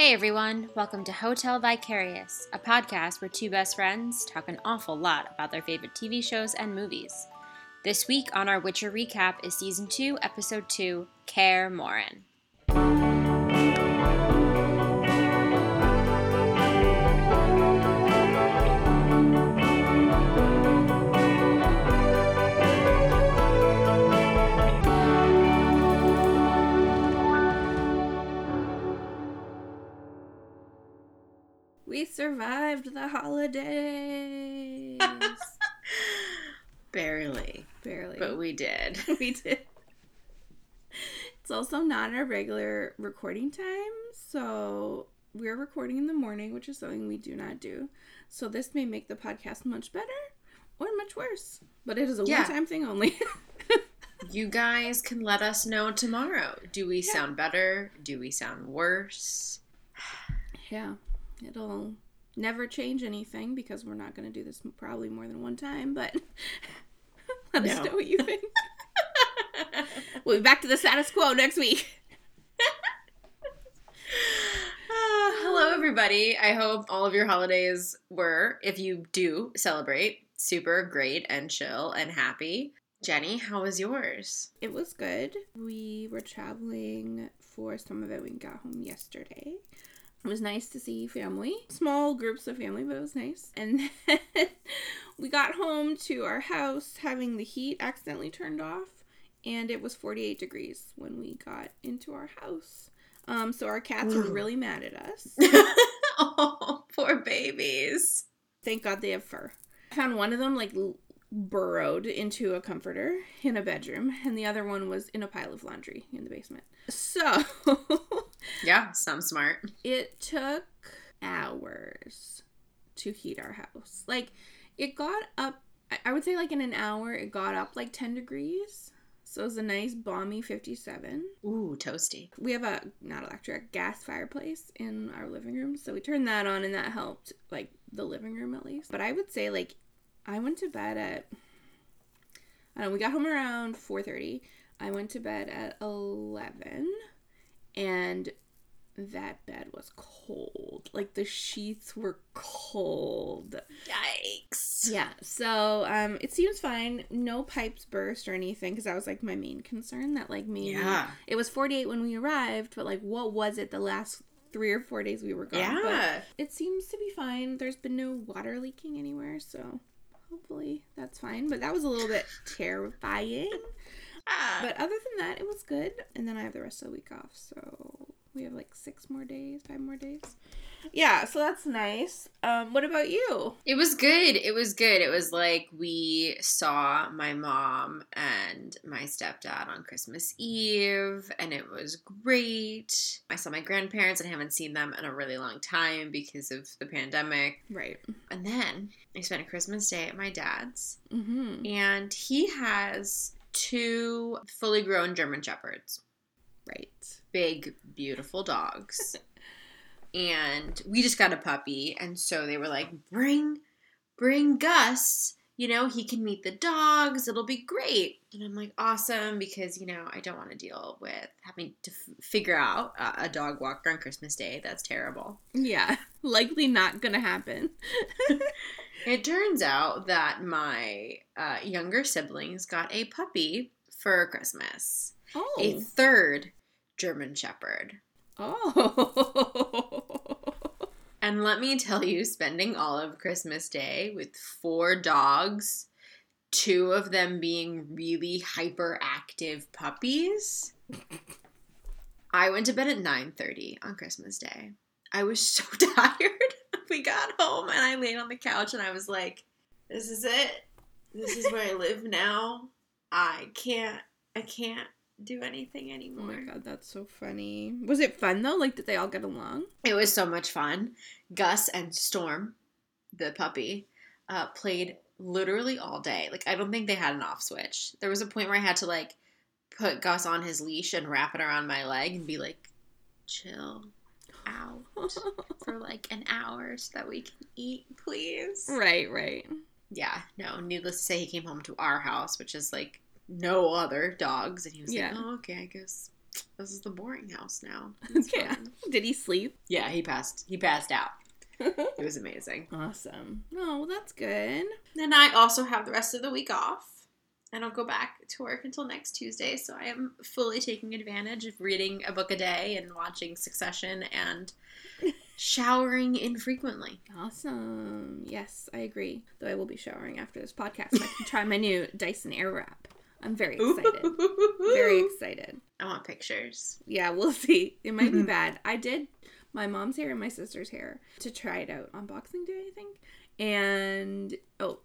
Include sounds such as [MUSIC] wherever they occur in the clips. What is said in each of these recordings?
Hey everyone, welcome to Hotel Vicarious, a podcast where two best friends talk an awful lot about their favorite TV shows and movies. This week on our Witcher recap is Season 2, Episode 2, Kaer Morhen. We survived the holidays. [LAUGHS] Barely, Barely. but we did. [LAUGHS] we did. It's also not our regular recording time, so we're recording in the morning, which is something we do not do. So this may make the podcast much better or much worse, but it is a Yeah. one-time thing only. [LAUGHS] You guys can let us know tomorrow. Do we sound better? Do we sound worse? [SIGHS] yeah, it'll never change anything because we're not going to do this probably more than one time, but [LAUGHS] let us know what you [LAUGHS] think. we'll be back to the status quo next week. Ah, [LAUGHS] hello, everybody. I hope all of your holidays were, if you do celebrate, super great and chill and happy. Jenny, how was yours? It was good. We were traveling for some of it. We got home yesterday. It was nice to see family, small groups of family, but it was nice. And then [LAUGHS] we got home to our house having the heat accidentally turned off, and it was 48 degrees when we got into our house. Um, so our cats were really mad at us. [LAUGHS] oh, poor babies. Thank God they have fur. I found one of them like l- burrowed into a comforter in a bedroom, and the other one was in a pile of laundry in the basement. So [LAUGHS] Yeah, some smart. it took hours to heat our house. Like it got up, I- I would say like in an hour, it got up like 10 degrees. So it was a nice balmy 57. Ooh, toasty. We have a not electric gas fireplace in our living room, so we turned that on and that helped like the living room at least. But I would say like I went to bed at I don't know, we got home around 4:30. I went to bed at 11 and that bed was cold. Like the sheets were cold. Yikes. Yeah. So, um it seems fine. No pipes burst or anything cuz that was like my main concern that like maybe Yeah. it was 48 when we arrived, but like what was it the last 3 or 4 days we were gone? But Yeah. it seems to be fine. There's been no water leaking anywhere, so hopefully that's fine. But that was a little bit terrifying. Ah. But other than that, it was good. And then I have the rest of the week off, so we have like six more days, five more days. Yeah, so that's nice. Um, what about you? It was good. It was good. It was like we saw my mom and my stepdad on Christmas Eve, and it was great. I saw my grandparents and I haven't seen them in a really long time because of the pandemic. Right. And then I spent a Christmas Day at my dad's, Mm-hmm. and he has two fully grown German Shepherds. Right. Big, beautiful dogs. and we just got a puppy, and so they were like, "Bring, bring Gus. You know, he can meet the dogs. It'll be great." And I'm like, "Awesome," because you know I don't want to deal with having to f- figure out a, a dog walker on Christmas Day. That's terrible. Yeah. [LAUGHS] Likely not gonna happen. [LAUGHS] It turns out that my uh, younger siblings got a puppy for Christmas, Oh. a third German Shepherd. Oh. [LAUGHS] And let me tell you, spending all of Christmas Day with four dogs, two of them being really hyperactive puppies. I went to bed at 9:30 on Christmas Day. I was so [LAUGHS] tired. We got home and I laid on the couch and I was like, this is it. This is where I live now. I can't I can't do anything anymore. Oh my god, that's so funny. Was it fun though? Like, did they all get along? It was so much fun. Gus and Storm, the puppy, uh, played literally all day. Like I don't think they had an off switch. There was a point where I had to like put Gus on his leash and wrap it around my leg and be like, "Chill out [LAUGHS] for like an hour so that we can eat, please." right, right. Yeah. No. Needless to say, he came home to our house, which is like no other dogs, and he was Yeah. like, "Oh, okay, I guess." this is the boring house now. Okay. [LAUGHS] Did he sleep? Yeah, he passed. He passed out. [LAUGHS] It was amazing. awesome. Oh, well, that's good. Then I also have the rest of the week off. I don't go back to work until next Tuesday, so I am fully taking advantage of reading a book a day and watching Succession and [LAUGHS] showering infrequently. Awesome. Yes, I agree. Though I will be showering after this podcast. so I can try my new Dyson Airwrap. I'm very excited. Very excited. I want pictures. Yeah, we'll see. It might be [LAUGHS] bad. I did my mom's hair and my sister's hair to try it out on Boxing Day, I think. And oh,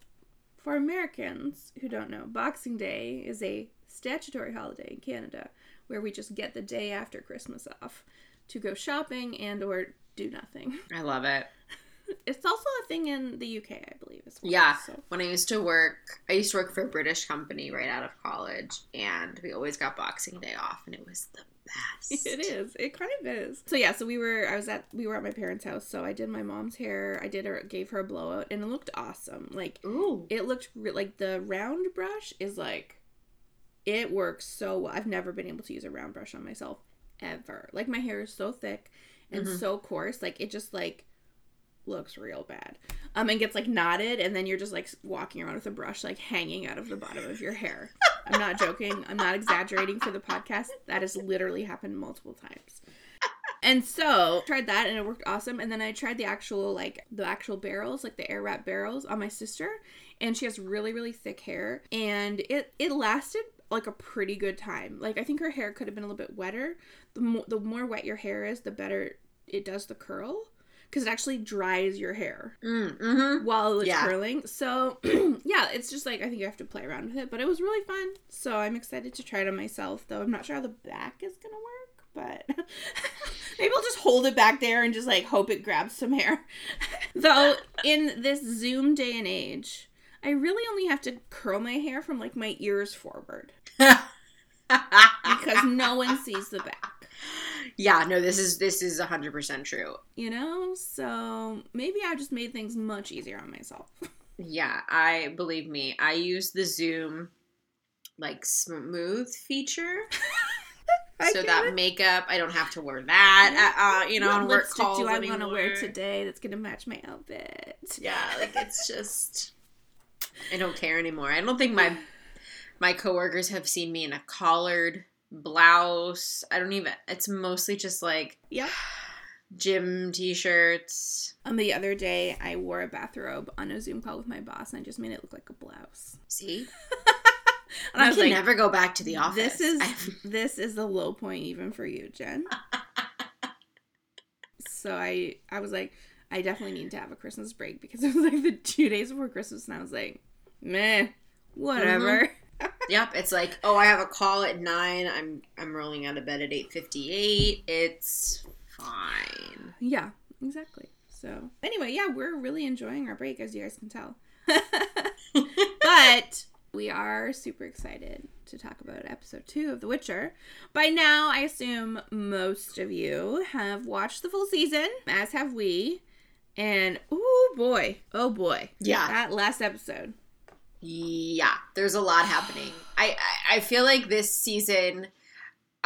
for Americans who don't know, Boxing Day is a statutory holiday in Canada where we just get the day after Christmas off to go shopping and or do nothing. I love it. [LAUGHS] It's also a thing in the UK, I believe, as well. Yeah. So When I used to work, I used to work for a British company right out of college, and we always got Boxing Day off, and it was the best. [LAUGHS] It is. It kind of is. So yeah, so we were I was at we were at my parents' house, so I did my mom's hair. I did her gave her a blowout and it looked awesome. Like Ooh. it looked re- like the round brush is like it works so well. I've never been able to use a round brush on myself ever. Like my hair is so thick and Mhm. so coarse, like it just like looks real bad. Um and gets like knotted and then you're just like walking around with a brush like hanging out of the bottom of your hair. I'm not joking. I'm not exaggerating for the podcast. That has literally happened multiple times. And so tried that and it worked awesome. And then I tried the actual like the actual barrels, like the air wrap barrels on my sister. And she has really, really thick hair. And it it lasted like a pretty good time. Like I think her hair could have been a little bit wetter. The more the more wet your hair is, the better it does the curl. Because it actually dries your hair Mm, hmm while it's Yeah. curling. So [CLEARS THROAT] yeah, it's just like I think you have to play around with it, but it was really fun. So I'm excited to try it on myself, though I'm not sure how the back is gonna work, but [LAUGHS] maybe I'll just hold it back there and just like hope it grabs some hair. [LAUGHS] though in this Zoom day and age, I really only have to curl my hair from like my ears forward [LAUGHS] because no one sees the back. Yeah, no, this is this is hundred percent true. You know, so maybe I just made things much easier on myself. [LAUGHS] Yeah, I believe me. I use the Zoom like smooth feature, [LAUGHS] so that it. makes I don't have to wear that. Uh, you know, what on work calls do I want to wear today that's gonna match my outfit? Yeah, like it's just I don't care anymore. I don't think my [SIGHS] my coworkers have seen me in a collared blouse. I don't even. It's mostly just like yeah, gym t-shirts. On the other day I wore a bathrobe on a Zoom call with my boss, and I just made it look like a blouse. See, [LAUGHS] And I can like, never go back to the office. "This is [LAUGHS] this is the low point even for you, Jen." [LAUGHS] so I I was like, I definitely need to have a Christmas break because it was like the two days before Christmas, and I was like, meh, mm-hmm. whatever. Yep, it's like, oh, I have a call at nine. I'm I'm rolling out of bed at eight fifty eight. It's fine. Yeah, exactly. So anyway, yeah, we're really enjoying our break, as you guys can tell. [LAUGHS] but we are super excited to talk about episode two of The Witcher. By now, I assume most of you have watched the full season, as have we. And oh boy, oh boy, Yeah, that last episode. Yeah. There's a lot happening. I I, I feel like this season.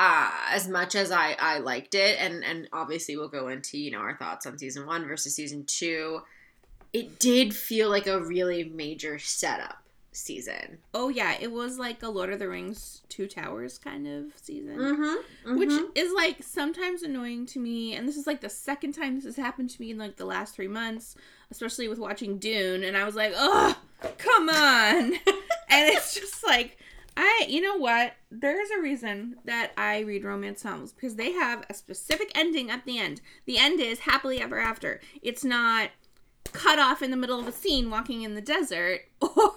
Uh, as much as I, I liked it, and, and obviously we'll go into you know our thoughts on season one versus season two, it did feel like a really major setup season. Oh yeah, it was like a Lord of the Rings Two Towers kind of season. Mm-hmm. which is like sometimes annoying to me and this is like the second time this has happened to me in like the last three months especially with watching dune and i was like oh come on. [LAUGHS] And it's just like i you know what? There's a reason that i read romance novels because they have a specific ending at the end. The end is happily ever after. It's not cut off in the middle of a scene walking in the desert [LAUGHS] or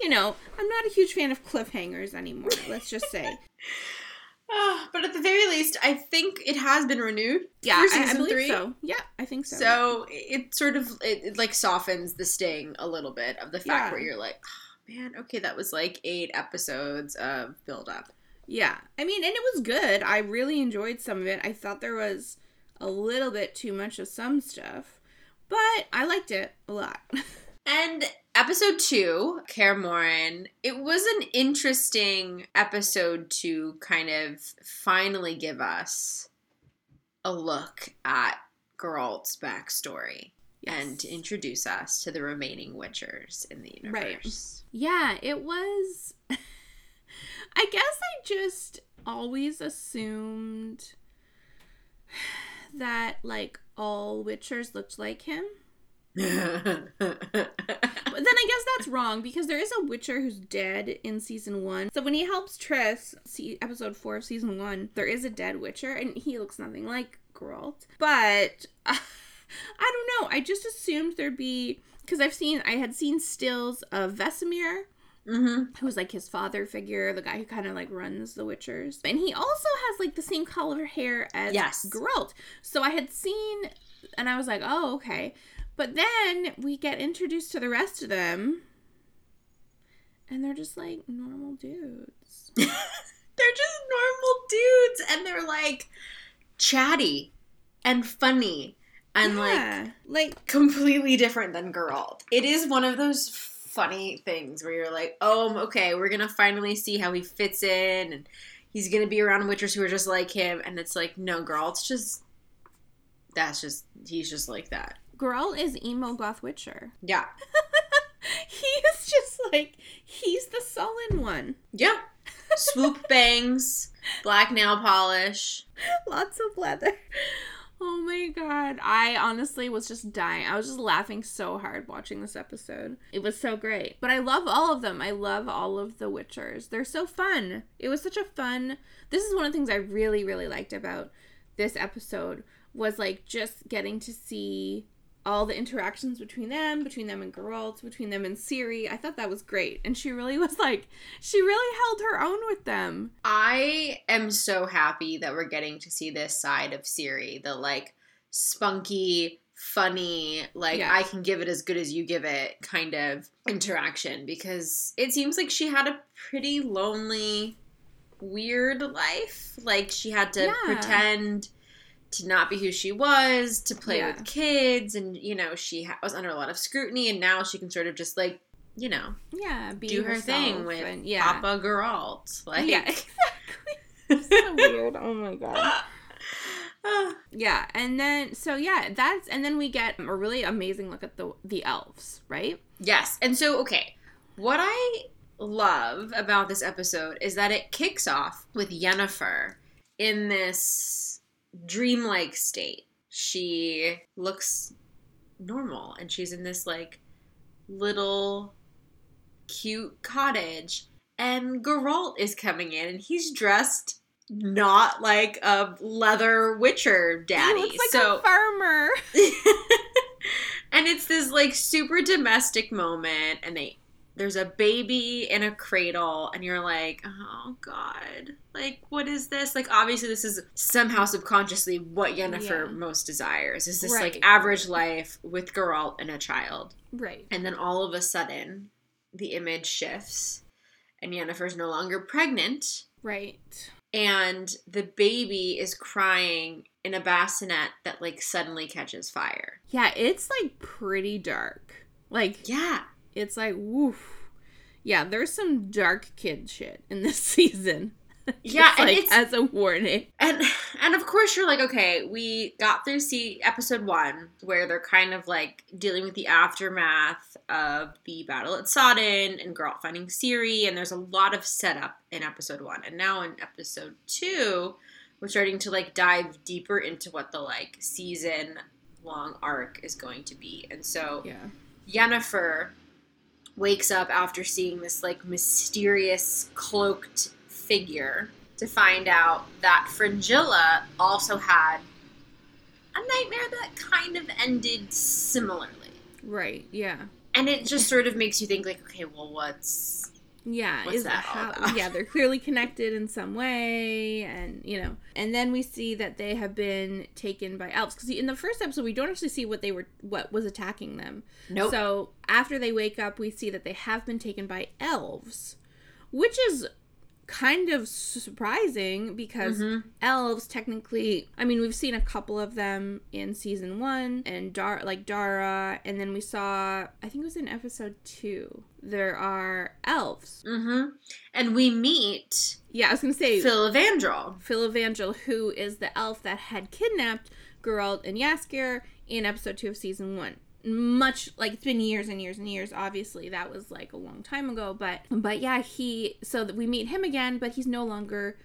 you know i'm not a huge fan of cliffhangers anymore let's just say [LAUGHS] Ah, [SIGHS] but at the very least, I think it has been renewed. Yeah, for I, I believe three. so. Yeah, I think so. So it sort of it, it like softens the sting a little bit of the fact Yeah. where you're like, oh, man, okay, that was like eight episodes of build up. yeah, I mean, and it was good. I really enjoyed some of it. I thought there was a little bit too much of some stuff, but I liked it a lot. [LAUGHS] And episode two, Kaer Morhen, it was an interesting episode to kind of finally give us a look at Geralt's backstory and to introduce us to the remaining Witchers in the universe. Right. Yeah, it was. [LAUGHS] I guess I just always assumed [SIGHS] that like all Witchers looked like him. [LAUGHS] But then I guess that's wrong because there is a Witcher who's dead in season one. So when he helps Triss, see episode four of season one, there is a dead Witcher and he looks nothing like Geralt. But uh, [LAUGHS] I don't know. I just assumed there'd be because I've seen I had seen stills of Vesemir hmm who was like his father figure, the guy who kind of like runs the Witchers. And he also has like the same color hair as Yes. Geralt. So I had seen, and I was like, oh, okay. But then we get introduced to the rest of them, and they're just like normal dudes. [LAUGHS] They're just normal dudes and they're like chatty and funny and like Yeah. like, completely different than Geralt. It is one of those funny things where you're like, oh, okay, we're gonna finally see how he fits in, and he's gonna be around witchers who are just like him. And it's like, no, Geralt's just that's just he's just like that. Geralt is emo goth Witcher. Yeah, [LAUGHS] he is just like he's the sullen one. yeah. Swoop [LAUGHS] bangs, black nail polish. Lots of leather. Oh my god. I honestly was just dying. I was just laughing so hard watching this episode. It was so great. But I love all of them. I love all of the Witchers. They're so fun. It was such a fun. This is one of the things I really, really liked about this episode was like just getting to see all the interactions between them, between them and Geralt, between them and Ciri. I thought that was great. And she really [LAUGHS] was like, she really held her own with them. I am so happy that we're getting to see this side of Ciri, the like spunky, funny, like Yeah. I can give it as good as you give it kind of interaction because it seems like she had a pretty lonely, weird life. Like she had to Yeah. pretend to not be who she was, to play Yeah. with kids, and you know, she ha- was under a lot of scrutiny, and now she can sort of just like, you know, Yeah, be do her thing with and- yeah. Papa Geralt. [LAUGHS] Like, Yeah, exactly. [LAUGHS] so weird. Oh my god. Ah, [SIGHS] Yeah, and then so yeah, that's and then we get a really amazing look at the the elves, right? yes. And so, okay, what I love about this episode is that it kicks off with Yennefer in this dreamlike state. She looks normal and she's in this like little cute cottage and Geralt is coming in and he's dressed not like a leather witcher daddy. He looks like so a farmer. [LAUGHS] and it's this like super domestic moment and they there's a baby in a cradle and you're like oh god like what is this like obviously this is somehow subconsciously what Yennefer Yeah. most desires is this Right. like average life with Geralt and a child Right. and then all of a sudden the image shifts and Yennefer's no longer pregnant Right. and the baby is crying in a bassinet that like suddenly catches fire Yeah, it's like pretty dark. Like yeah it's like woof. Yeah, there's some dark kid shit in this [LAUGHS] season. [LAUGHS] Yeah, like as a warning. And and of course you're like, okay, we got through see episode one where they're kind of like dealing with the aftermath of the battle at Sodden and girl finding Ciri, and there's a lot of setup in episode one. And now in episode two, we're starting to like dive deeper into what the like season long arc is going to be. And so Yeah. Yennefer wakes up after seeing this like mysterious cloaked figure to find out that Fringilla also had a nightmare that kind of ended similarly. Right. Yeah. And it just sort of makes you think like, okay, well what's Yeah, What's is that about? yeah, they're clearly connected in some way, and you know, and then we see that they have been taken by elves because in the first episode we don't actually see what they were, what was attacking them. nope. So after they wake up, we see that they have been taken by elves, which is kind of surprising because Mhm. elves technically I mean we've seen a couple of them in season 1 and Dar like Dara and then we saw I think it was in episode 2 there are elves. Mm-hmm. And we meet Yeah, I was going to say Filavandrel. Phil Evangel, who is the elf that had kidnapped Geralt and Jaskier in episode two of season one. Much like it's been years and years and years. Obviously, that was like a long time ago, but but yeah, he so that we meet him again, but he's no longer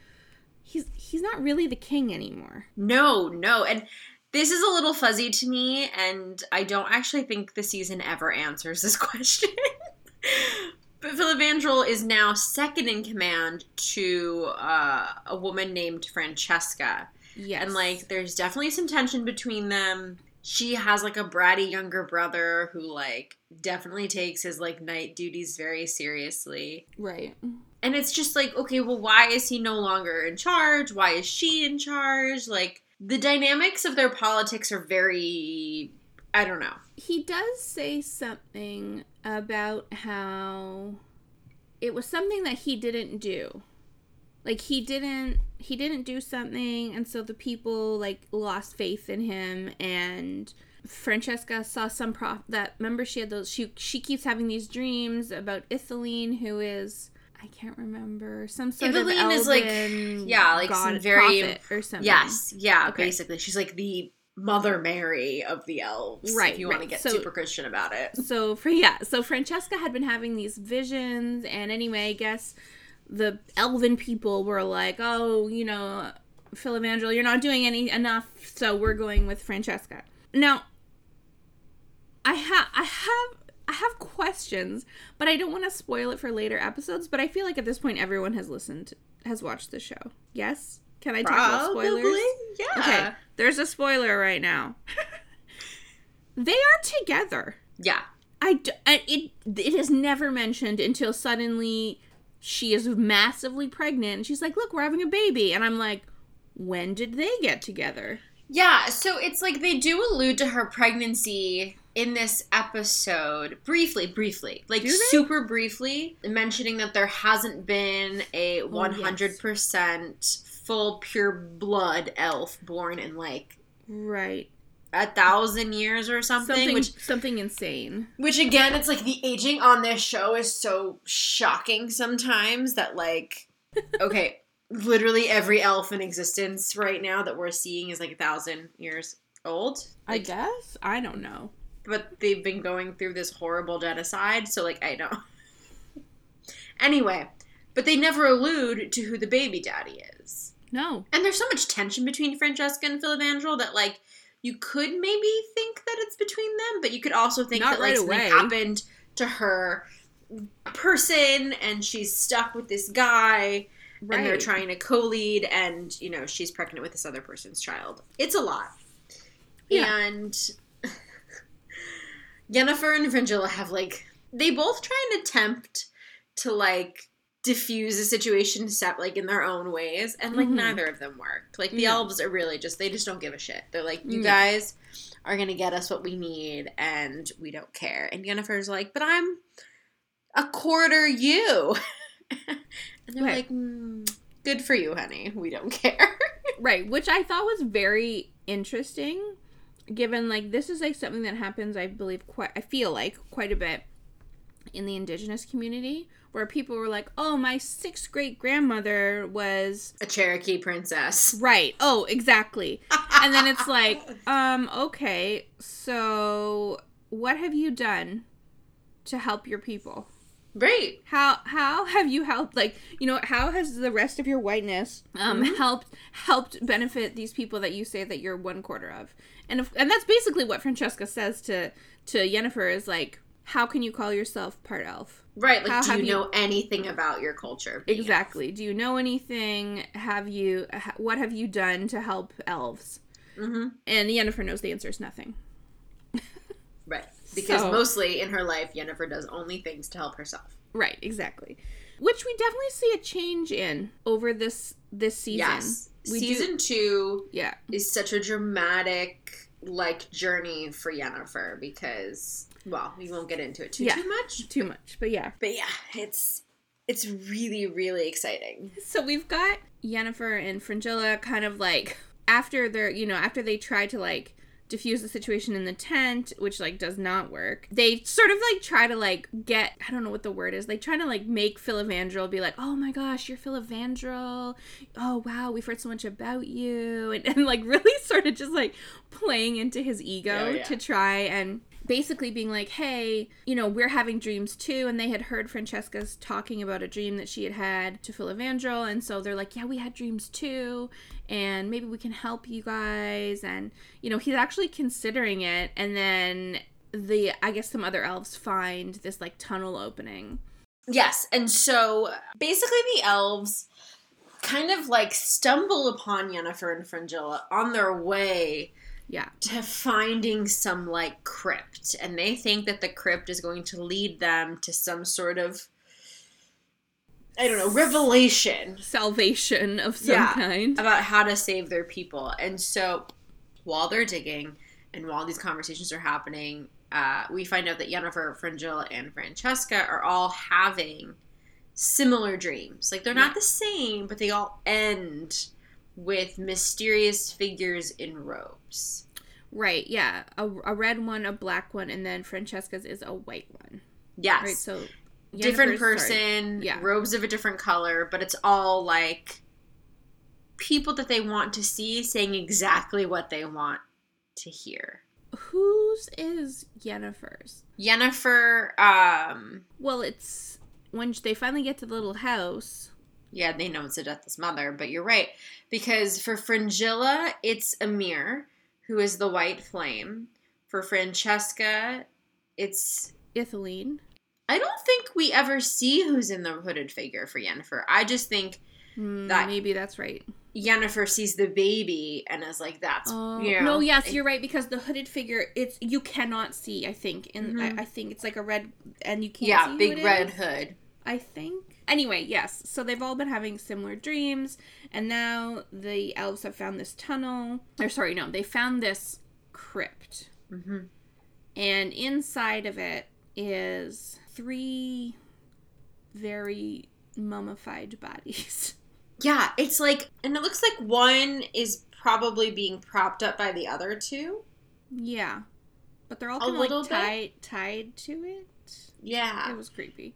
he's he's not really the king anymore. No, no. And this is a little fuzzy to me, and I don't actually think the season ever answers this [LAUGHS] question. but Filavandrel is now second in command to uh, a woman named Francesca. Yes, And like there's definitely some tension between them. She has like a bratty younger brother who like definitely takes his like night duties very seriously. right, And it's just like, okay, well why is he no longer in charge? Why is she in charge? Like the dynamics of their politics are very I don't know. he does say something about how it was something that he didn't do like he didn't he didn't do something and so the people like lost faith in him and francesca saw some prof that remember she had those she she keeps having these dreams about Ithlinne, who is I can't remember some sort Ithlinne of is, like- yeah, like some god very- prophet or something. Yes, yeah, Okay. basically. She's like the Mother Mary of the elves. Right, If you want to get So- super Christian about it. so for yeah so francesca had been having these visions and anyway i guess the elven people were like oh you know Filavandrel you're not doing any enough so we're going with francesca. Now i have i have i have questions but i don't want to spoil it for later episodes but i feel like at this point everyone has listened has watched the show. Yes? Can i talk about spoilers? yeah. okay there's a spoiler right now. [LAUGHS] They are together. Yeah. I d- I- it it is never mentioned until suddenly she is massively pregnant and she's like, "Look, we're having a baby." And I'm like, "When did they get together?" Yeah, so it's like they do allude to her pregnancy in this episode briefly, briefly, like super briefly, mentioning that there hasn't been a Oh, 100% full pure blood elf born in like Right. A thousand years or something, Something which something insane. which again it's like the aging on this show is so shocking sometimes that like [LAUGHS] okay literally every elf in existence right now that we're seeing is like a thousand years old I guess. I don't know. but they've been going through this horrible genocide so like i don't [LAUGHS] anyway but they never allude to who the baby daddy is No. and there's so much tension between francesca and Filavandrel that like you could maybe think that it's between them but you could also think Not that like right something happened to her person and she's stuck with this guy Right. and they're trying to co-lead and you know she's pregnant with this other person's child it's a lot Yeah. and [LAUGHS] Yennefer and Fringilla have like they both try and attempt to like diffuse a situation set like in their own ways and like Mhm. neither of them work like the No. elves are really just they just don't give a shit they're like you No. guys are gonna get us what we need and we don't care and Yennefer's like but i'm a quarter you [LAUGHS] and they're Right. like mm, good for you honey we don't [LAUGHS] care Right, which I thought was very interesting given like this is like something that happens I believe quite I feel like quite a bit in the indigenous community where people were like, "Oh, my sixth great grandmother was a cherokee princess right. Oh, exactly." And then it's [LAUGHS] like, "Um, okay. So, what have you done to help your people?" right how how have you helped like you know how has the rest of your whiteness um Mhm. helped helped benefit these people that you say that you're one quarter of and if, and that's basically what francesca says to to Yennefer is like how can you call yourself part elf? Right, like How do you you- know anything about your culture? exactly. Do you know anything? Have you ha- what have you done to help elves? Elf? Mhm. and yennefer knows the answer is nothing. [LAUGHS] Right, because So- mostly in her life, Yennefer does only things to help herself. right exactly. Which we definitely see a change in over this this season. Yes, we do- season two yeah. is such a dramatic like journey for Yennefer because well, we won't get into it too Yeah. too much. too much but yeah But yeah, it's it's really, really exciting. So we've got Yennefer and Fringilla kind of like after they're you know after they try to like diffuse the situation in the tent which like does not work they sort of like try to like get i don't know what the word is like trying to like make Filavandrel be like oh my gosh you're Filavandrel oh wow we've heard so much about you [LAUGHS] and, and like really sort of just like playing into his ego Oh, yeah. to try and basically being like, hey, you know, we're having dreams too. And they had heard Francesca's talking about a dream that she had had to Filavandrel. And so they're like, yeah, we had dreams too. And maybe we can help you guys. And, you know, he's actually considering it. And then the, I guess some other elves find this like tunnel opening. Yes, and so basically the elves kind of like stumble upon Yennefer and Fringilla on their way Yeah. to finding some like crypt, and they think that the crypt is going to lead them to some sort of I don't know revelation Salvation of some Yeah. kind. about how to save their people. And so while they're digging and while these conversations are happening, uh, we find out that Yennefer, Fringilla, and Francesca are all having similar dreams. Like they're not Yeah. the same, but they all end with mysterious figures in robes. Right. Yeah. A, a red one, a black one, and then Francesca's is a white one. Yes. Right. So Yennefer's- sorry. person, Yeah. robes of a different color, but it's all like people that they want to see saying exactly what they want to hear. Whose is Yennefer's? Yennefer, um, Well, it's when they finally get to the little house. yeah, they know it's a deathless mother, but you're right. Because for Fringilla, it's Emhyr, who is the white flame. For Francesca, it's. Ithlinne. I don't think we ever see who's in the hooded figure for Yennefer. I just think Hmm, That- maybe that's right. Yennefer sees the baby and is like, that's. Oh you know, no, yes, you're right because the hooded figure it's you cannot see. I think, and Mhm. I, I think it's like a red, and you can't. Yeah, big it red is. hood. I think. Anyway, yes. So they've all been having similar dreams, and now the elves have found this tunnel. Or sorry, no, they found this crypt. hmm and inside of it is three very mummified bodies. [LAUGHS] Yeah, it's like, and it looks like one is probably being propped up by the other two. yeah, but they're all kind of like tied tied to it. Yeah. It was creepy.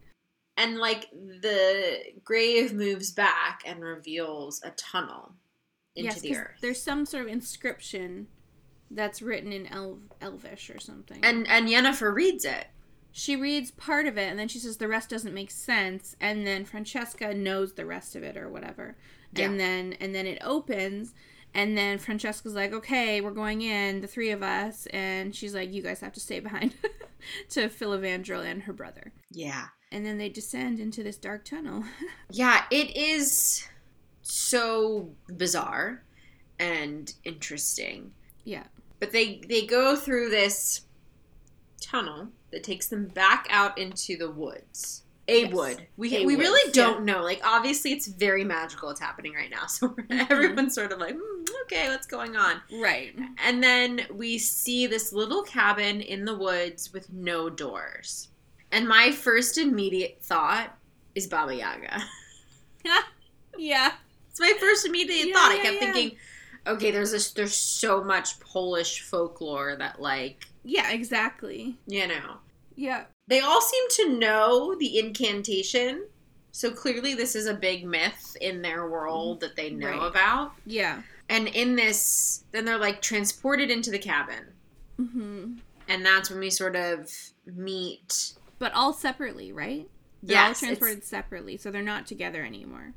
And like the grave moves back and reveals a tunnel into yes, the earth. there's some sort of inscription that's written in Elv- Elvish or something. And and Yennefer reads it. She reads part of it, and then she says the rest doesn't make sense, and then Francesca knows the rest of it or whatever, Yeah. and then and then it opens. And then Francesca's like, okay, we're going in, the three of us. And she's like, you guys have to stay behind [LAUGHS] to Filavandrel and her brother. Yeah. And then they descend into this dark tunnel. [LAUGHS] Yeah, it is so bizarre and interesting. yeah. But they they go through this tunnel that takes them back out into the woods. A Yes. wood. We A we woods, really don't know. Like obviously it's very magical. It's happening right now. [LAUGHS] So Mhm. everyone's sort of like, "Hmm, okay, what's going on? Right. And then we see this little cabin in the woods with no doors. And my first immediate thought is Baba Yaga. [LAUGHS] yeah. It's my first immediate Yeah, thought. I kept yeah. thinking, okay, there's this there's so much Polish folklore that like, Yeah, exactly. you know. Yeah. They all seem to know the incantation. So clearly this is a big myth in their world that they know Right. about. Yeah. And in this then they're like transported into the cabin. hmm And that's when we sort of meet But all separately, right? They're Yes, all it's- transported separately, so they're not together anymore.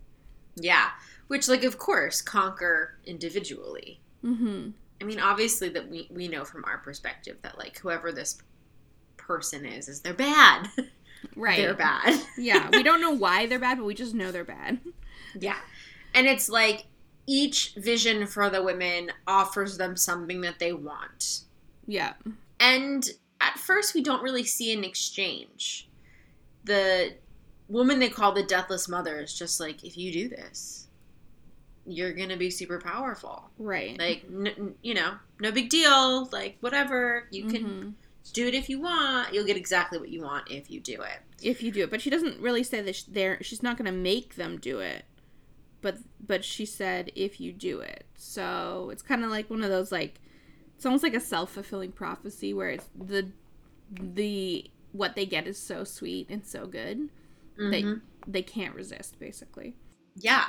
Yeah. Which like of course conquer individually. Mm-hmm. I mean obviously that we, we know from our perspective that like whoever this person is is they're bad. [LAUGHS] Right. they're bad. [LAUGHS] yeah, we don't know why they're bad, but we just know they're bad. yeah. And it's like each vision for the women offers them something that they want. Yeah. And at first we don't really see an exchange. The woman they call the deathless mother is just like if you do this you're going to be super powerful. Right. Like n- n- you know, no big deal, like whatever. You can Mhm. Do it if you want. You'll get exactly what you want if you do it. if you do it but she doesn't really say that they're she's not going to make them do it but but she said if you do it so it's kind of like one of those like it's almost like a self-fulfilling prophecy where it's the the what they get is so sweet and so good Mhm. that they can't resist basically Yeah.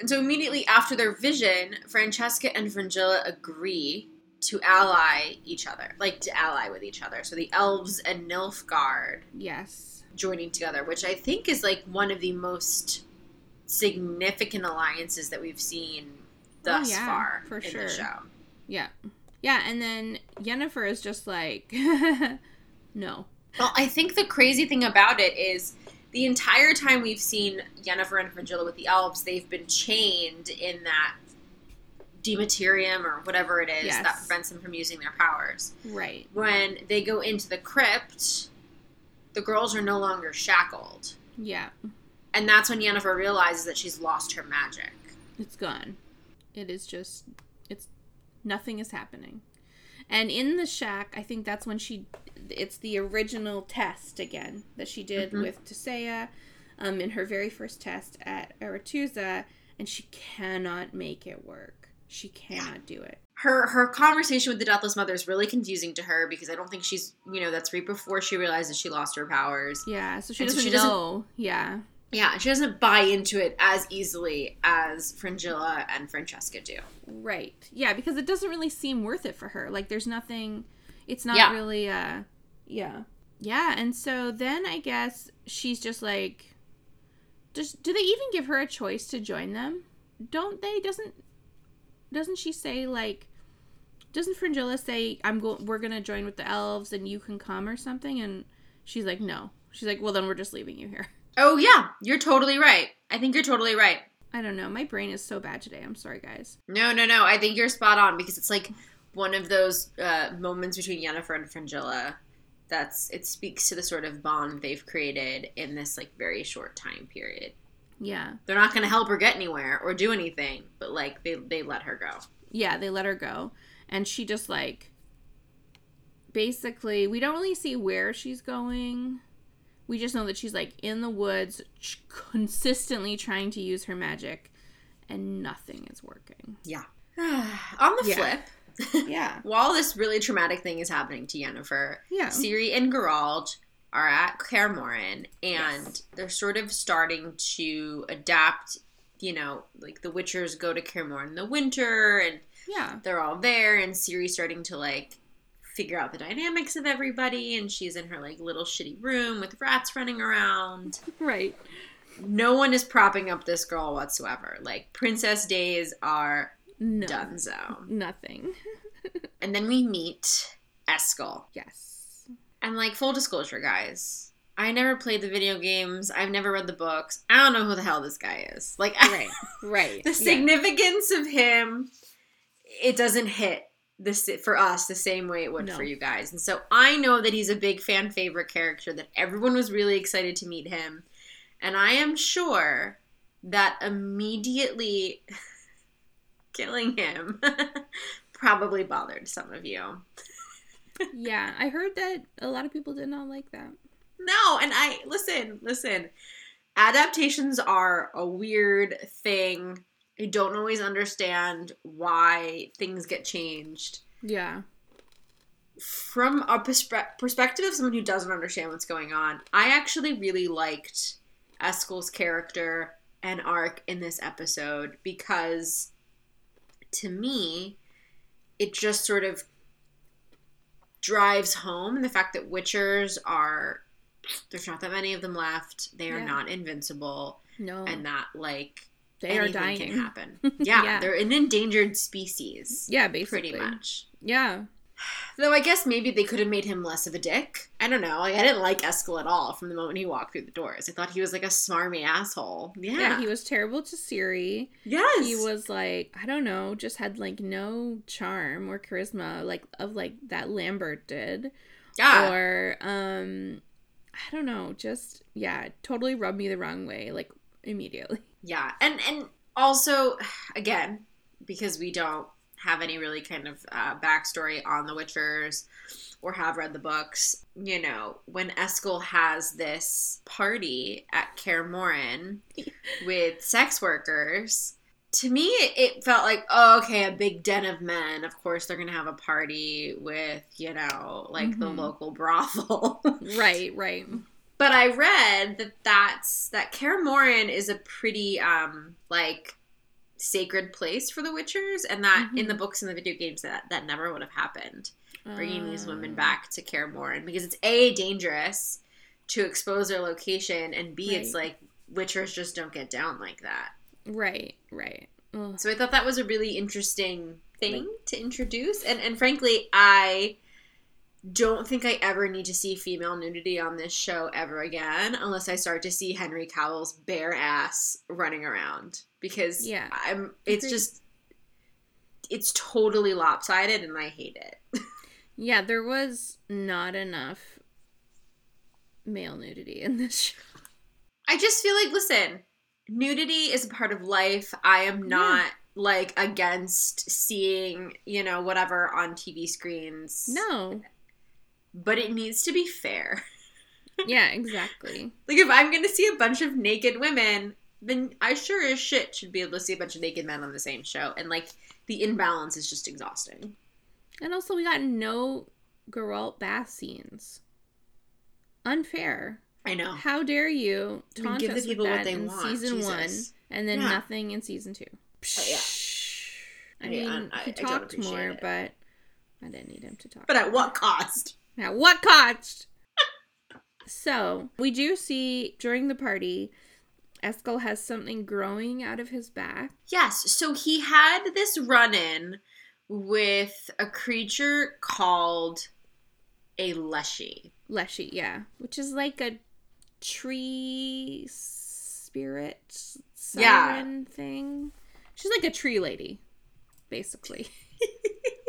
And so immediately after their vision, Francesca and Fringilla agree to ally each other, like to ally with each other. So the elves and Nilfgaard yes joining together, which I think is like one of the most significant alliances that we've seen oh, thus Oh, yeah, far for in sure. the show. yeah yeah and then Yennefer is just like [LAUGHS] no Well, I think the crazy thing about it is the entire time we've seen Yennefer and Fringilla with the elves, they've been chained in that dimeritium or whatever it is Yes. that prevents them from using their powers. right When they go into the crypt, the girls are no longer shackled. yeah And that's when Yennefer realizes that she's lost her magic. It's gone. It is just it's nothing is happening. And in the shack, I think that's when she it's the original test again that she did Mhm. with Tissaia um in her very first test at Aretuza and she cannot make it work. She cannot do it. Her her conversation with the Deathless Mother is really confusing to her because I don't think she's you know that's right before she realizes she lost her powers. Yeah, so she And doesn't she doesn't- know. Yeah. Yeah, she doesn't buy into it as easily as Fringilla and Francesca do. Right. Yeah, because it doesn't really seem worth it for her. Like there's nothing it's not Yeah. really uh yeah. Yeah, and so then I guess she's just like just do they even give her a choice to join them? Don't they? Doesn't doesn't she say like doesn't Fringilla say I'm going we're going to join with the elves and you can come or something and she's like no. She's like well then we're just leaving you here. [LAUGHS] Oh yeah, you're totally right. I think you're totally right. I don't know. My brain is so bad today. I'm sorry guys. No, no, no. I think you're spot on because it's like one of those uh, moments between Yennefer and Fringilla that's it speaks to the sort of bond they've created in this like very short time period. Yeah. They're not going to help her get anywhere or do anything, but like they they let her go. yeah, they let her go. And she just like basically we don't really see where she's going. We just know that she's like in the woods ch- consistently trying to use her magic and nothing is working. Yeah. [SIGHS] On the Yeah. flip, Yeah. [LAUGHS] while this really traumatic thing is happening to Yennefer, Yeah. Ciri and Geralt are at Kaer and Yes. they're sort of starting to adapt. You know, like the Witchers go to Kaer in the winter, and Yeah. they're all there, and Ciri's starting to like figure out the dynamics of everybody, and she's in her like little shitty room with rats running around. [LAUGHS] Right. No one is propping up this girl whatsoever. Like princess days are No. donezo. Nothing. [LAUGHS] And then we meet Eskel. Yes. And like full disclosure, guys, I never played the video games. I've never read the books. I don't know who the hell this guy is. [LAUGHS] Like Right. Right. [LAUGHS] the Yeah. significance of him, it doesn't hit this for us the same way it would No. for you guys. And so I know that he's a big fan favorite character. That everyone was really excited to meet him, and I am sure that immediately [LAUGHS] killing him probably bothered some of you. Yeah, I heard that a lot of people did not like that. No, and I listen, listen. Adaptations are a weird thing. I don't always understand why things get changed. Yeah. From a perspe- perspective of someone who doesn't understand what's going on, I actually really liked Eskel's character and arc in this episode because to me, it just sort of drives home the fact that Witchers are there's not that many of them left. They are Yeah. not invincible, No. and that like they are dying. can happen. Yeah, [LAUGHS] Yeah. they're an endangered species. Yeah, basically. pretty much. Yeah. Though I guess maybe they could have made him less of a dick. I don't know. Like I didn't like Eskel at all from the moment he walked through the doors. I thought he was like a smarmy asshole. Yeah. Yeah, he was terrible to Ciri. yes. He was like, I don't know, just had like no charm or charisma like of like that Lambert did. Yeah. Or um I don't know, just yeah, totally rubbed me the wrong way, like immediately. Yeah, and and also [SIGHS] again because we don't have any really kind of uh, backstory on the Witchers or have read the books, you know, when Eskel has this party at Kaer Morhen [LAUGHS] with sex workers, to me it, felt like, oh, okay, a big den of men. Of course, they're going to have a party with, you know, like the Mhm. local brothel. [LAUGHS] Right, right. But I read that that's that Kaer Morhen is a pretty um like sacred place for the Witchers, and that in Mhm. the books and the video games that that never would have happened. Bringing these women Uh, back to Kaer Morhen because it's a dangerous to expose their location, and b it's like Witchers just don't get down like that. Right, right. Ugh. So I thought that was a really interesting thing to introduce, and and frankly, I don't think I ever need to see female nudity on this show ever again, unless I start to see Henry Cavill's bare ass running around because Yeah. I'm. It's just. It's totally lopsided, and I hate it. Yeah, there was not enough male nudity in this show. I just feel like, listen, nudity is a part of life. I am not like against seeing, you know, whatever on TV screens. No. But it needs to be fair. [LAUGHS] Yeah, exactly. Like if I'm gonna see a bunch of naked women, then I sure as shit should be able to see a bunch of naked men on the same show. And like the imbalance is just exhausting. And also, we got no Geralt bath scenes. Unfair. I know. How dare you taunt give the us with people what they in want, season one, Jesus. and then Yeah. nothing in season two? Oh, yeah. I mean, I- I he talked more, it. but I didn't need him to talk. But at what cost? Now, what cost? so, we do see during the party, Eskel has something growing out of his back. Yes. So he had this run in with a creature called a leshy. Leshy, yeah. Which is like a tree spirit Yeah. siren thing. She's like a tree lady, basically. [LAUGHS]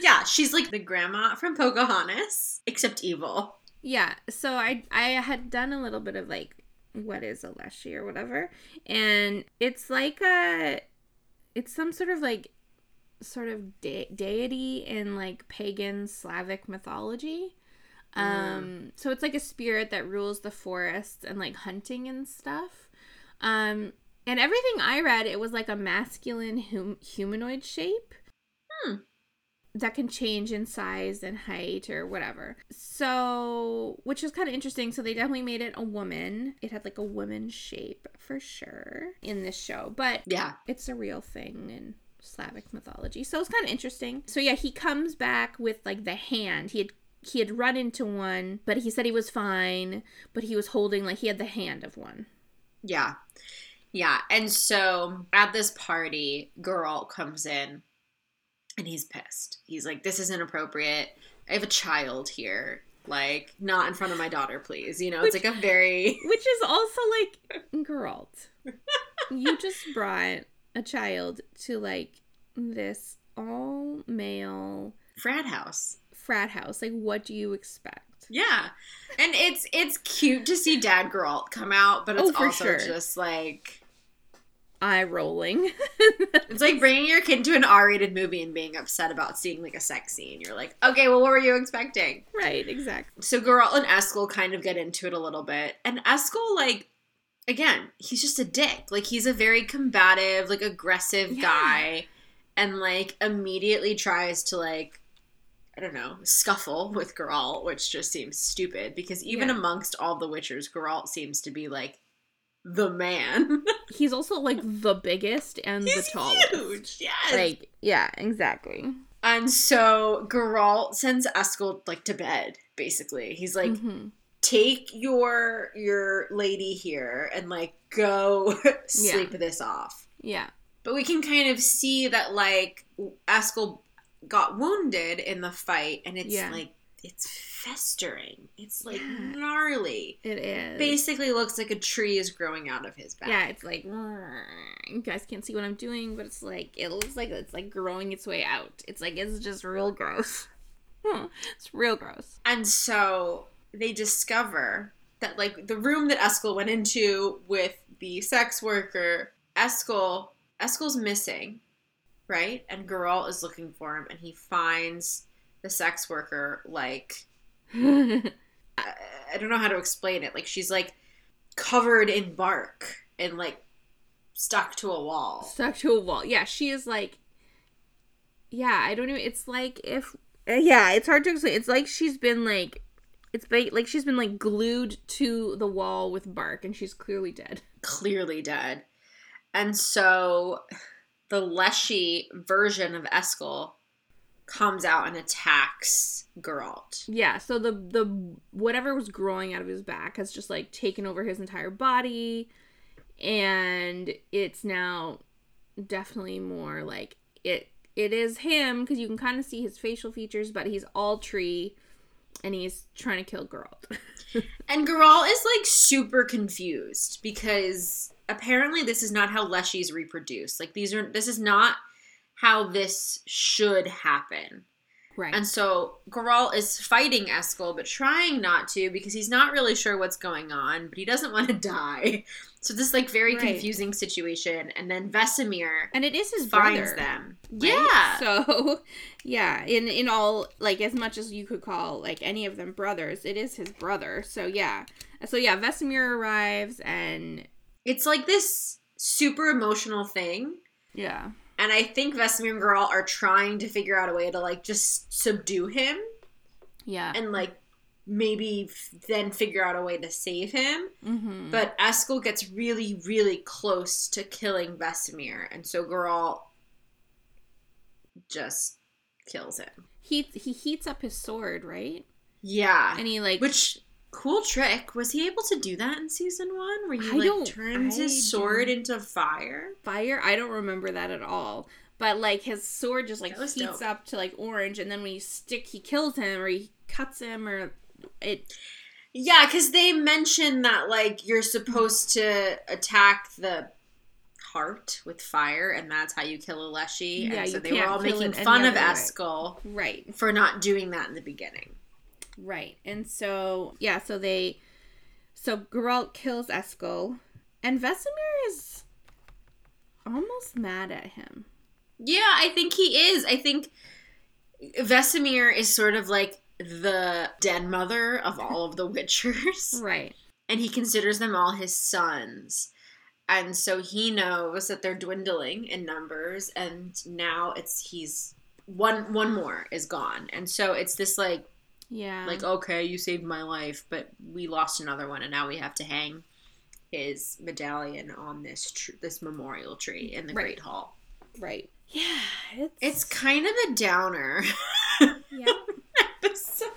Yeah, she's like the grandma from Pocahontas, except evil. Yeah, so I I had done a little bit of like what is a leshy or whatever, and it's like a it's some sort of like sort of de- deity in like pagan Slavic mythology. Um, so it's like a spirit that rules the forest and like hunting and stuff. Um, and everything I read, it was like a masculine hum- humanoid shape Hmm. That can change in size and height or whatever. So, which is kind of interesting. So they definitely made it a woman. It had like a woman shape for sure in this show, but Yeah. it's a real thing in Slavic mythology. So it's kind of interesting. So yeah, he comes back with like the hand. He had he had run into one, but he said he was fine, but he was holding like he had the hand of one. Yeah. Yeah. And so at this party, girl comes in and he's pissed. He's like, this is inappropriate. I have a child here. Like, not in front of my daughter, please. You know, it's like a very. [LAUGHS] Which is also like Geralt. you just brought a child to like this all male frat house. frat house. Like what do you expect? Yeah. And it's it's cute to see Dad Geralt come out, but it's Oh, also sure. just like Eye rolling. [LAUGHS] it's like bringing your kid to an R-rated movie and being upset about seeing like a sex scene. You're like, okay, well, what were you expecting? right, exactly. So Geralt and Eskel kind of get into it a little bit, and Eskel like. Again, he's just a dick. Like he's a very combative, like aggressive Yeah. guy and like immediately tries to like I don't know, scuffle with Geralt, which just seems stupid because even Yeah. amongst all the Witchers, Geralt seems to be like the man. [LAUGHS] He's also like the biggest and the He's tallest. huge. Yes. Like, yeah, exactly. and so Geralt sends Eskel like to bed, basically. He's like, Mhm. take your your lady here and like go [LAUGHS] sleep this off. yeah, But we can kind of see that like Eskel got wounded in the fight and it's Yeah. like it's festering. It's like Yeah. gnarly. it is. Basically looks like a tree is growing out of his back. yeah, it's like you guys can't see what I'm doing, but it's like it looks like it's like growing its way out. It's like it's just real gross. [LAUGHS] Hmm, it's real gross. And so they discover that like the room that Eskel went into with the sex worker, Eskel Eskel's missing, right? And Geralt is looking for him, and he finds the sex worker like [LAUGHS] I, I don't know how to explain it. Like she's like covered in bark and like stuck to a wall. Stuck to a wall. Yeah, she is like. Yeah, I don't know. It's like if. uh, Yeah, it's hard to explain. It's like she's been like. It's like she's been like glued to the wall with bark, and she's clearly dead. Clearly dead. And so the Leshy version of Eskel comes out and attacks Geralt. Yeah, so the the whatever was growing out of his back has just like taken over his entire body and it's now definitely more like it it is him because you can kind of see his facial features but he's all tree and he's trying to kill Geralt. [LAUGHS] And Geralt is like super confused because apparently this is not how Leshies reproduce. Like these are this is not how this should happen. right. And so Geralt is fighting Eskel, but trying not to because he's not really sure what's going on, but he doesn't [LAUGHS] want to die. So this like very Right. confusing situation. And then Vesemir and it is his finds brother. them. right? Yeah. So, [LAUGHS] yeah, in in all like as much as you could call like any of them brothers, it is his brother. So yeah, so yeah, Vesemir arrives and It's like this super emotional thing. yeah, And I think Vesemir and Geralt are trying to figure out a way to like just subdue him yeah, and like maybe f- then figure out a way to save him. mm-hmm. But Eskel gets really, really close to killing Vesemir, and so Geralt just kills him. he he heats up his sword, right? Yeah. And he like Which cool trick. Was he able to do that in season one? Where he I like turns I his sword into fire? fire. I don't remember that at all. But like his sword just like heats dope. up to like orange, and then when you stick, he kills him or he cuts him or it. Yeah, because they mention that like you're supposed to attack the heart with fire, and that's how you kill a Leshy. Yeah, and so they were all making fun of. Eskel Right, for not doing that in the beginning. Right, and so yeah, so they, so Geralt kills Eskel, and Vesemir is almost mad at him. Yeah, I think he is. I think Vesemir is sort of like the dead mother of all of the Witchers, [LAUGHS] Right. and he considers them all his sons. And so he knows that they're dwindling in numbers, and now it's he's one one more is gone, and so it's this like Yeah. like okay, you saved my life, but we lost another one, and now we have to hang his medallion on this tr- this memorial tree in the Right. Great Hall. right. Yeah. It's It's kind of a downer. yeah. [LAUGHS] episode.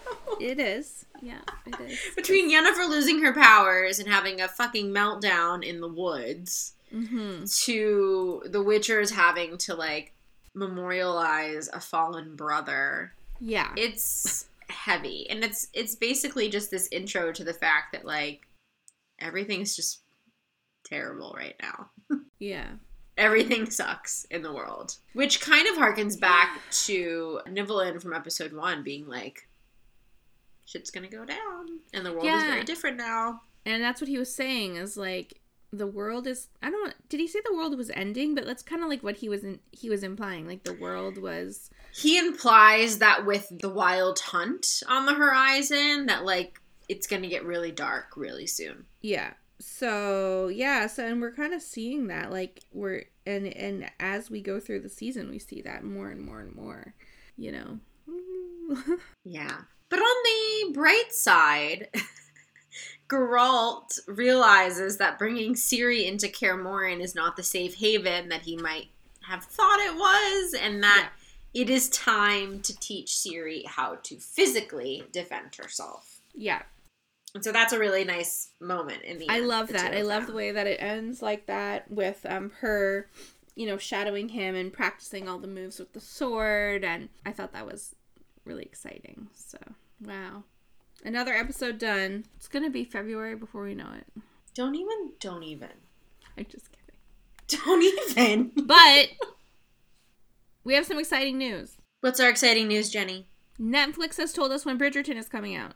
It is. Yeah. It is. Between Yennefer losing her powers and having a fucking meltdown in the woods, Mm-hmm. to the Witchers having to like memorialize a fallen brother, Yeah. it's heavy, and it's it's basically just this intro to the fact that like everything's just terrible right now. [LAUGHS] yeah. Everything sucks in the world, which kind of harkens back to Nivellen from episode one being like, "Shit's gonna go down, and the world is very different now." And that's what he was saying is like the world is I don't know did he say the world was ending but that's kind of like what he was in, he was implying like the world was He implies that with the wild hunt on the horizon, that like it's gonna get really dark really soon. yeah so yeah so and we're kind of seeing that like we're and and as we go through the season we see that more and more and more you know [LAUGHS] Yeah. But on the bright side, [LAUGHS] Geralt realizes that bringing Ciri into Kaer Morhen is not the safe haven that he might have thought it was, and that it is time to teach Ciri how to physically defend herself. yeah And so that's a really nice moment in the I end, love the that. I love them. the way that it ends like that with um her, you know, shadowing him and practicing all the moves with the sword and I thought that was really exciting. So, wow. Another episode done. It's going to be February before we know it. Don't even, don't even. I'm just kidding. Don't even. But we have some exciting news. What's our exciting news, Jenny? Netflix has told us when Bridgerton is coming out.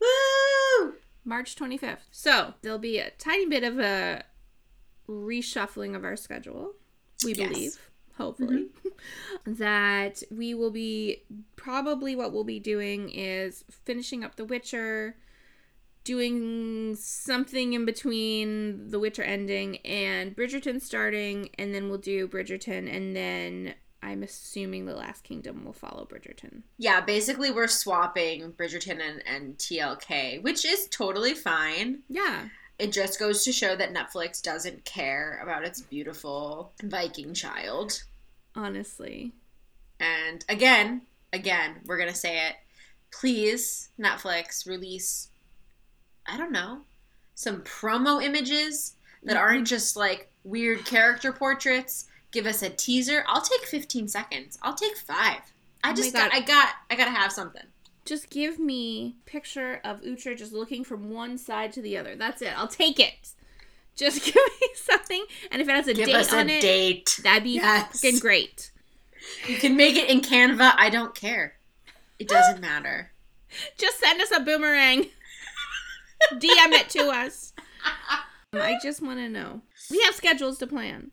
Woo! March 25th. So, there'll be a tiny bit of a reshuffling of our schedule, we Yes. believe. hopefully, mm-hmm. [LAUGHS] that we will be probably what we'll be doing is finishing up The Witcher, doing something in between The Witcher ending and Bridgerton starting, and then we'll do Bridgerton, and then I'm assuming The Last Kingdom will follow Bridgerton. Yeah, basically we're swapping Bridgerton and, and TLK, which is totally fine. Yeah. It just goes to show that Netflix doesn't care about its beautiful Viking child. Honestly. And again, again, we're going to say it. Please, Netflix, release, I don't know, some promo images that aren't just like weird character portraits. Give us a teaser. I'll take 15 seconds. I'll take five. I Oh just got, I got, I gotta have something. Just give me picture of Uhtred just looking from one side to the other. That's it. I'll take it. Just [LAUGHS] give me something, and if it has a Give date us a on it, date. that'd be Yes. fucking great. You can make it in Canva. I don't care. It doesn't [LAUGHS] matter. Just send us a boomerang. [LAUGHS] DM it to us. I just want to know. We have schedules to plan.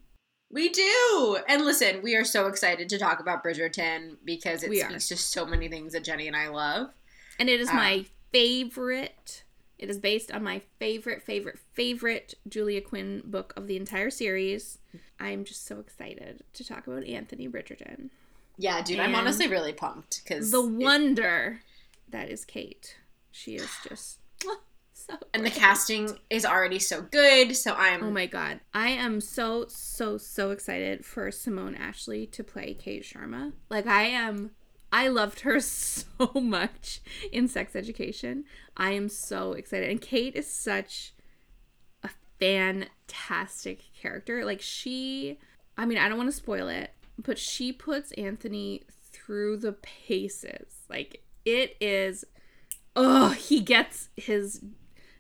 We do. And listen, we are so excited to talk about Bridgerton because it We are. speaks to so many things that Jenny and I love. And it is Ah. my favorite. It is based on my favorite, favorite, favorite Julia Quinn book of the entire series. I'm just so excited to talk about Anthony Bridgerton. Yeah, dude, I'm honestly really pumped because The wonder that is Kate. She is just [SIGHS] [LAUGHS] so. [LAUGHS] and the casting is already so good. So I'm Oh my god. I am so, so, so excited for Simone Ashley to play Kate Sharma. Like, I am. I loved her [LAUGHS] so much in Sex Education. I am so excited. And Kate is such a fantastic character. Like, she. I mean, I don't want to spoil it, but she puts Anthony through the paces. Like, it is. Oh, he gets his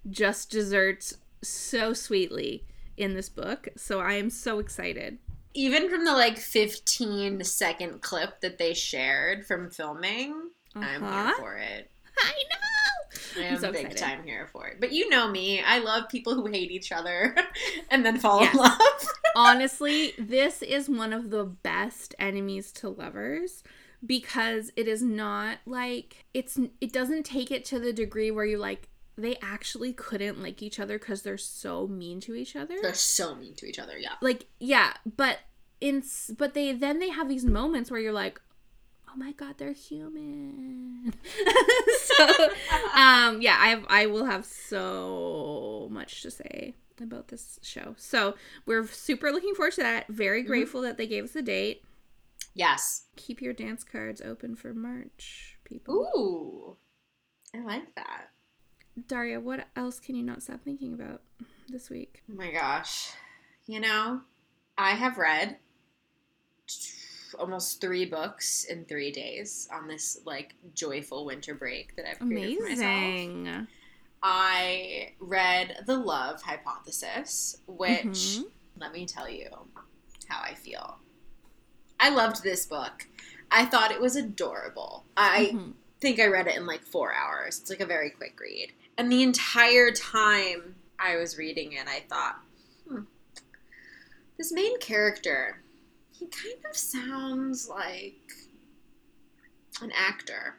just desserts so sweetly in this book. So I am so excited. even from the like 15 second clip that they shared from filming. I'm here Uh-huh. for it. I know. I I'm am so big excited. time here for it. But you know me, I love people who hate each other [LAUGHS] and then fall Yes. in love. [LAUGHS] Honestly, this is one of the best enemies to lovers because it is not like it's it doesn't take it to the degree where you like they actually couldn't like each other cuz they're so mean to each other. They're so mean to each other, yeah. like yeah but in but they then they have these moments where you're like oh my god they're human [LAUGHS] so um yeah i have i will have so much to say about this show so we're super looking forward to that very grateful that they gave us a date Yes. keep your dance cards open for march people Ooh. I like that. Daria what else can you not stop thinking about this week Oh my gosh. You know, I have read almost three books in three days on this like joyful winter break that I've created for myself. amazing I read The Love Hypothesis, which Mhm. let me tell you how I feel. I loved this book. I thought it was adorable. I Mhm. think I read it in like four hours. It's like a very quick read. And the entire time I was reading it, I thought, hmm, this main character, he kind of sounds like an actor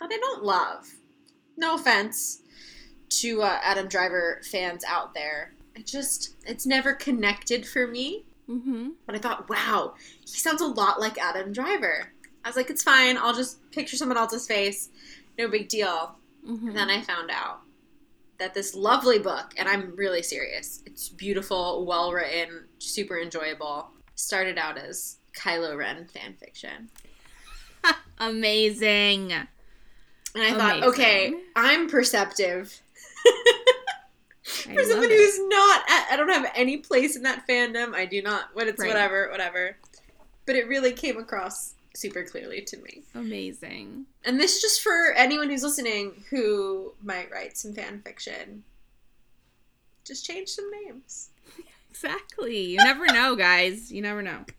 that I don't love. No offense to uh, Adam Driver fans out there. It just, it's never connected for me. Mhm. But I thought, wow, he sounds a lot like Adam Driver. I was like, it's fine. I'll just picture someone else's face. No big deal. Mhm. And then I found out that this lovely book, and I'm really serious, it's beautiful, well written, super enjoyable, started out as Kylo Ren fan fiction. [LAUGHS] Amazing. And I thought, okay, I'm perceptive. [LAUGHS] For someone who's not, at, I don't have any place in that fandom. I do not, but it's Right. whatever, whatever. But it really came across super clearly to me. amazing. And this just for anyone who's listening who might write some fan fiction. Just change some names. Exactly. You never know, guys. You never know. [LAUGHS]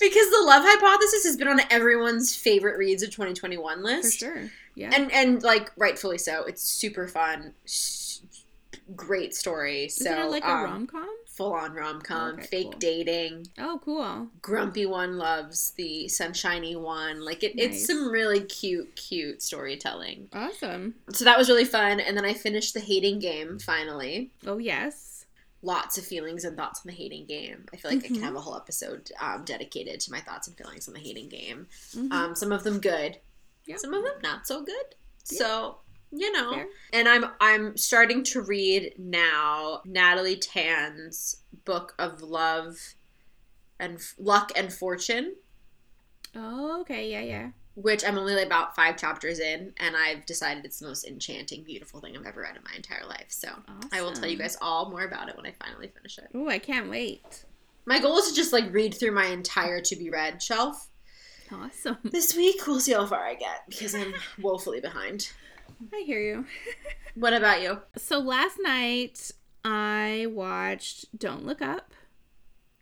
Because the love hypothesis has been on everyone's favorite reads of 2021 list. For sure. Yeah. And and like rightfully so. It's super fun. Great story. So Isn't it like a um, rom com? Full on rom com, Okay, fake cool. dating. Oh, cool. Grumpy one loves the sunshiny one. Like it, it's some really cute, cute storytelling. Awesome. So that was really fun. And then I finished the hating game finally. Oh, yes. Lots of feelings and thoughts on the hating game. I feel like I Mhm. can have a whole episode um, dedicated to my thoughts and feelings on the hating game. Mhm. Um, some of them good, Yeah. some of them not so good. Yeah. So you know, Fair. and I'm I'm starting to read now Natalie Tan's book of love and F- luck and fortune, Oh, okay. Yeah, yeah. which I'm only about five chapters in, and I've decided it's the most enchanting, beautiful thing I've ever read in my entire life. So I will tell you guys all more about it when I finally finish it. Oh, I can't wait. My goal is to just like read through my entire to be read shelf Awesome. this week. We'll see how far I get because I'm [LAUGHS] woefully behind. I hear you. [LAUGHS] What about you? So last night I watched Don't Look Up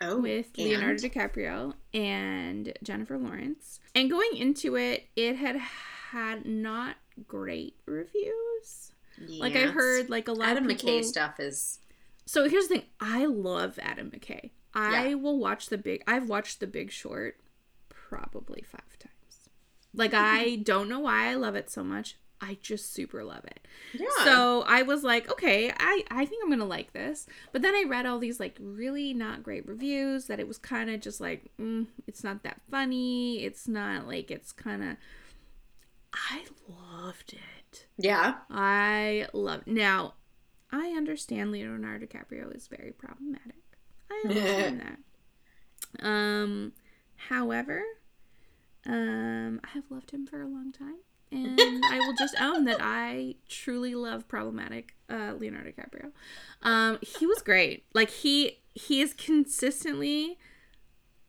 Oh, with and? Leonardo DiCaprio and Jennifer Lawrence. And going into it, it had had not great reviews. Like I heard like a lot Adam of people McKay stuff is So here's the thing. I love Adam McKay. I Yeah. will watch the big I've watched the big short probably five times. Like [LAUGHS] I don't know why I love it so much. I just super love it. yeah. So I was like, okay, I, I think I'm gonna like this. But then I read all these like really not great reviews that it was kind of just like, mm, it's not that funny. It's not like it's kind of. I loved it. yeah. I love. Now, I understand Leonardo DiCaprio is very problematic. I [LAUGHS] understand that. Um, however, um, I have loved him for a long time, and I will just own that I truly love problematic uh, Leonardo DiCaprio. Um, he was great. Like he he is consistently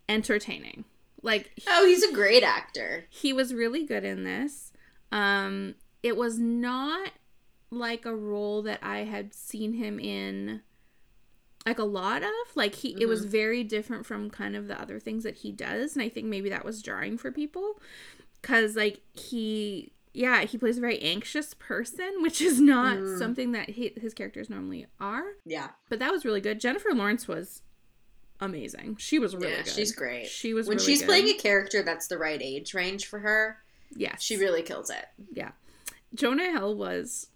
entertaining. Like Oh, he's a great actor. he was really good in this. Um, it was not like a role that I had seen him in like a lot of. Like he it was very different from kind of the other things that he does, and I think maybe that was jarring for people cuz like he yeah, he plays a very anxious person, which is not Mm. something that he, his characters normally are. Yeah. But that was really good. Jennifer Lawrence was amazing. She was really yeah, good. she's great. She was when really she's good. playing a character that's the right age range for her, yeah she really kills it. Yeah. Jonah Hill was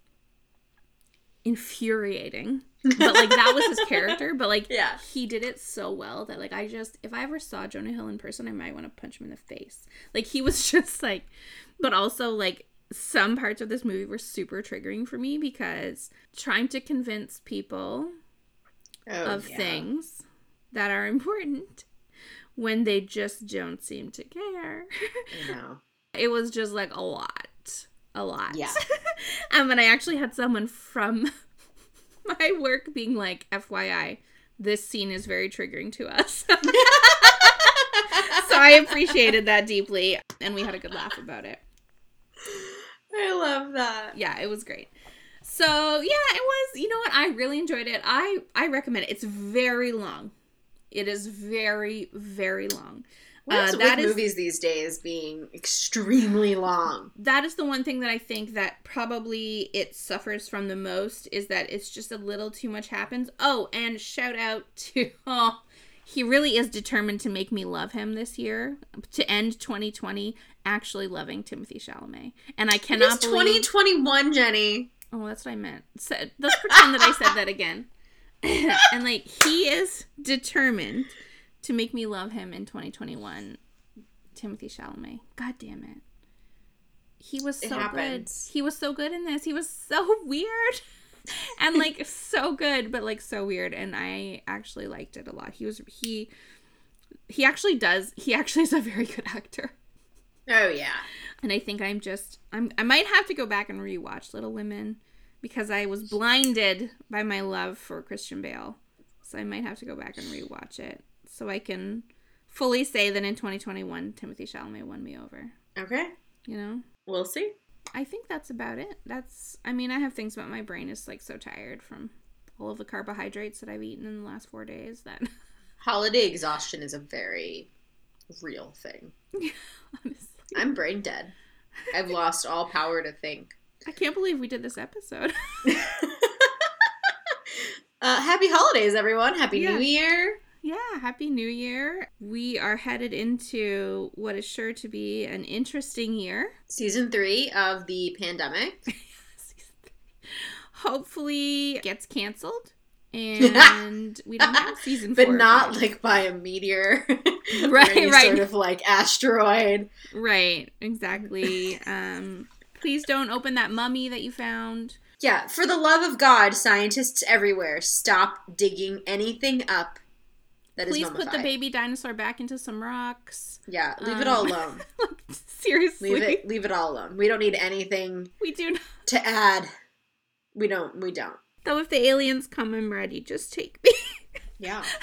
infuriating. [LAUGHS] But like that was his character, but like Yeah. he did it so well that like I just if I ever saw Jonah Hill in person, I might want to punch him in the face. Like he was [LAUGHS] just like but also like some parts of this movie were super triggering for me because trying to convince people Oh, of yeah. things that are important when they just don't seem to care. I know. [LAUGHS] it was just like a lot a lot. Yeah. [LAUGHS] Um, and i actually had someone from [LAUGHS] my work being like fyi this scene is very triggering to us. [LAUGHS] So i appreciated that deeply and we had a good laugh about it. I love that. yeah it was great. So yeah it was you know what? I really enjoyed it. I i recommend it. It's very long. It is very very long What's Uh, with that is- movies these days being extremely long? that is the one thing that I think that probably it suffers from the most is that it's just a little too much happens. Oh, and shout out to [LAUGHS] oh, he really is determined to make me love him this year to end 2020 actually loving Timothée Chalamet. And I cannot believe 2021, Jenny. Oh, that's what I meant. So, let's pretend that I said that again. [LAUGHS] and like he is determined to make me love him in 2021. Timothée Chalamet. God damn it. He was so good. He was so good in this. He was so [LAUGHS] weird. [LAUGHS] and like so good, but like so weird. And I actually liked it a lot. He was he he actually does he actually is a very good actor. Oh yeah. And I think I'm just I'm I might have to go back and rewatch Little Women because I was blinded by my love for Christian Bale. So I might have to go back and rewatch it so I can fully say that in 2021 Timothée Chalamet won me over. Okay. You know? We'll see. I think that's about it. That's I mean, I have things about my brain is like so tired from all of the carbohydrates that I've eaten in the last 4 days that [LAUGHS] Holiday exhaustion is a very real thing. [LAUGHS] honestly I'm brain dead. I've lost all power to think. I can't believe we did this episode. [LAUGHS] Uh, happy holidays, everyone. Happy Yeah. New Year. Yeah, happy new year. We are headed into what is sure to be an interesting year. Season three of the pandemic. [LAUGHS] Hopefully gets canceled and we don't have [LAUGHS] season But four. not yet. like by a meteor. [LAUGHS] or Right, right. Sort of like asteroid. Right, exactly. um please don't open that mummy that you found. Yeah, for the love of God, scientists everywhere, stop digging anything up that Please put the baby dinosaur back into some rocks. Yeah, leave it all Um, [LAUGHS] alone. Seriously. Leave it leave it all alone. We don't need anything We do not. to add. We don't we don't. Though if the aliens come, I'm ready. Just take me. Yeah. [LAUGHS]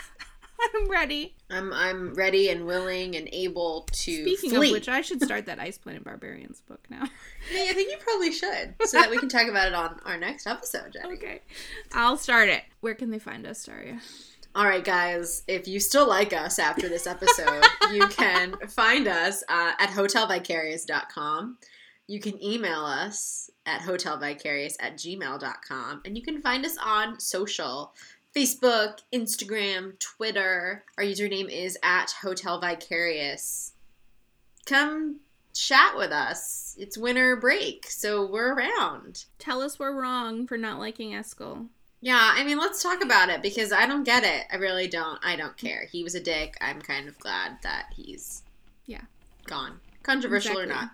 I'm ready. I'm I'm ready and willing and able to Speaking flee. of which, I should start that Ice Planet Barbarians book now. [LAUGHS] Hey, I think you probably should, so that we can talk about it on our next episode, Jenny. Okay. I'll start it. Where can they find us, Daria? All right, guys. If you still like us after this episode, you [LAUGHS] can find us uh, at hotelvicarious.com. You can email us at hotelvicarious at gmail.com. And you can find us on social Facebook, Instagram, Twitter. Our username is at Hotel Vicarious. Come chat with us. It's winter break, so we're around. Tell us we're wrong for not liking Eskel. Yeah, I mean, let's talk about it because I don't get it. I really don't. I don't care. He was a dick. I'm kind of glad that he's Yeah. gone. Controversial or not.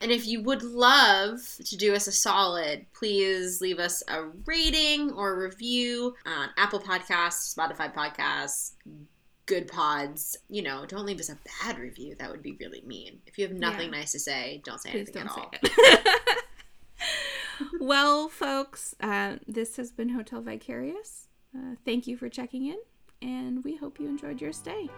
And if you would love to do us a solid, please leave us a rating or review on Apple Podcasts, Spotify Podcasts, Good Pods. You know, don't leave us a bad review. That would be really mean. If you have nothing nice to say, don't say Please anything don't at all. [LAUGHS] well, folks, uh, this has been Hotel Vicarious. Uh, thank you for checking in, and we hope you enjoyed your stay.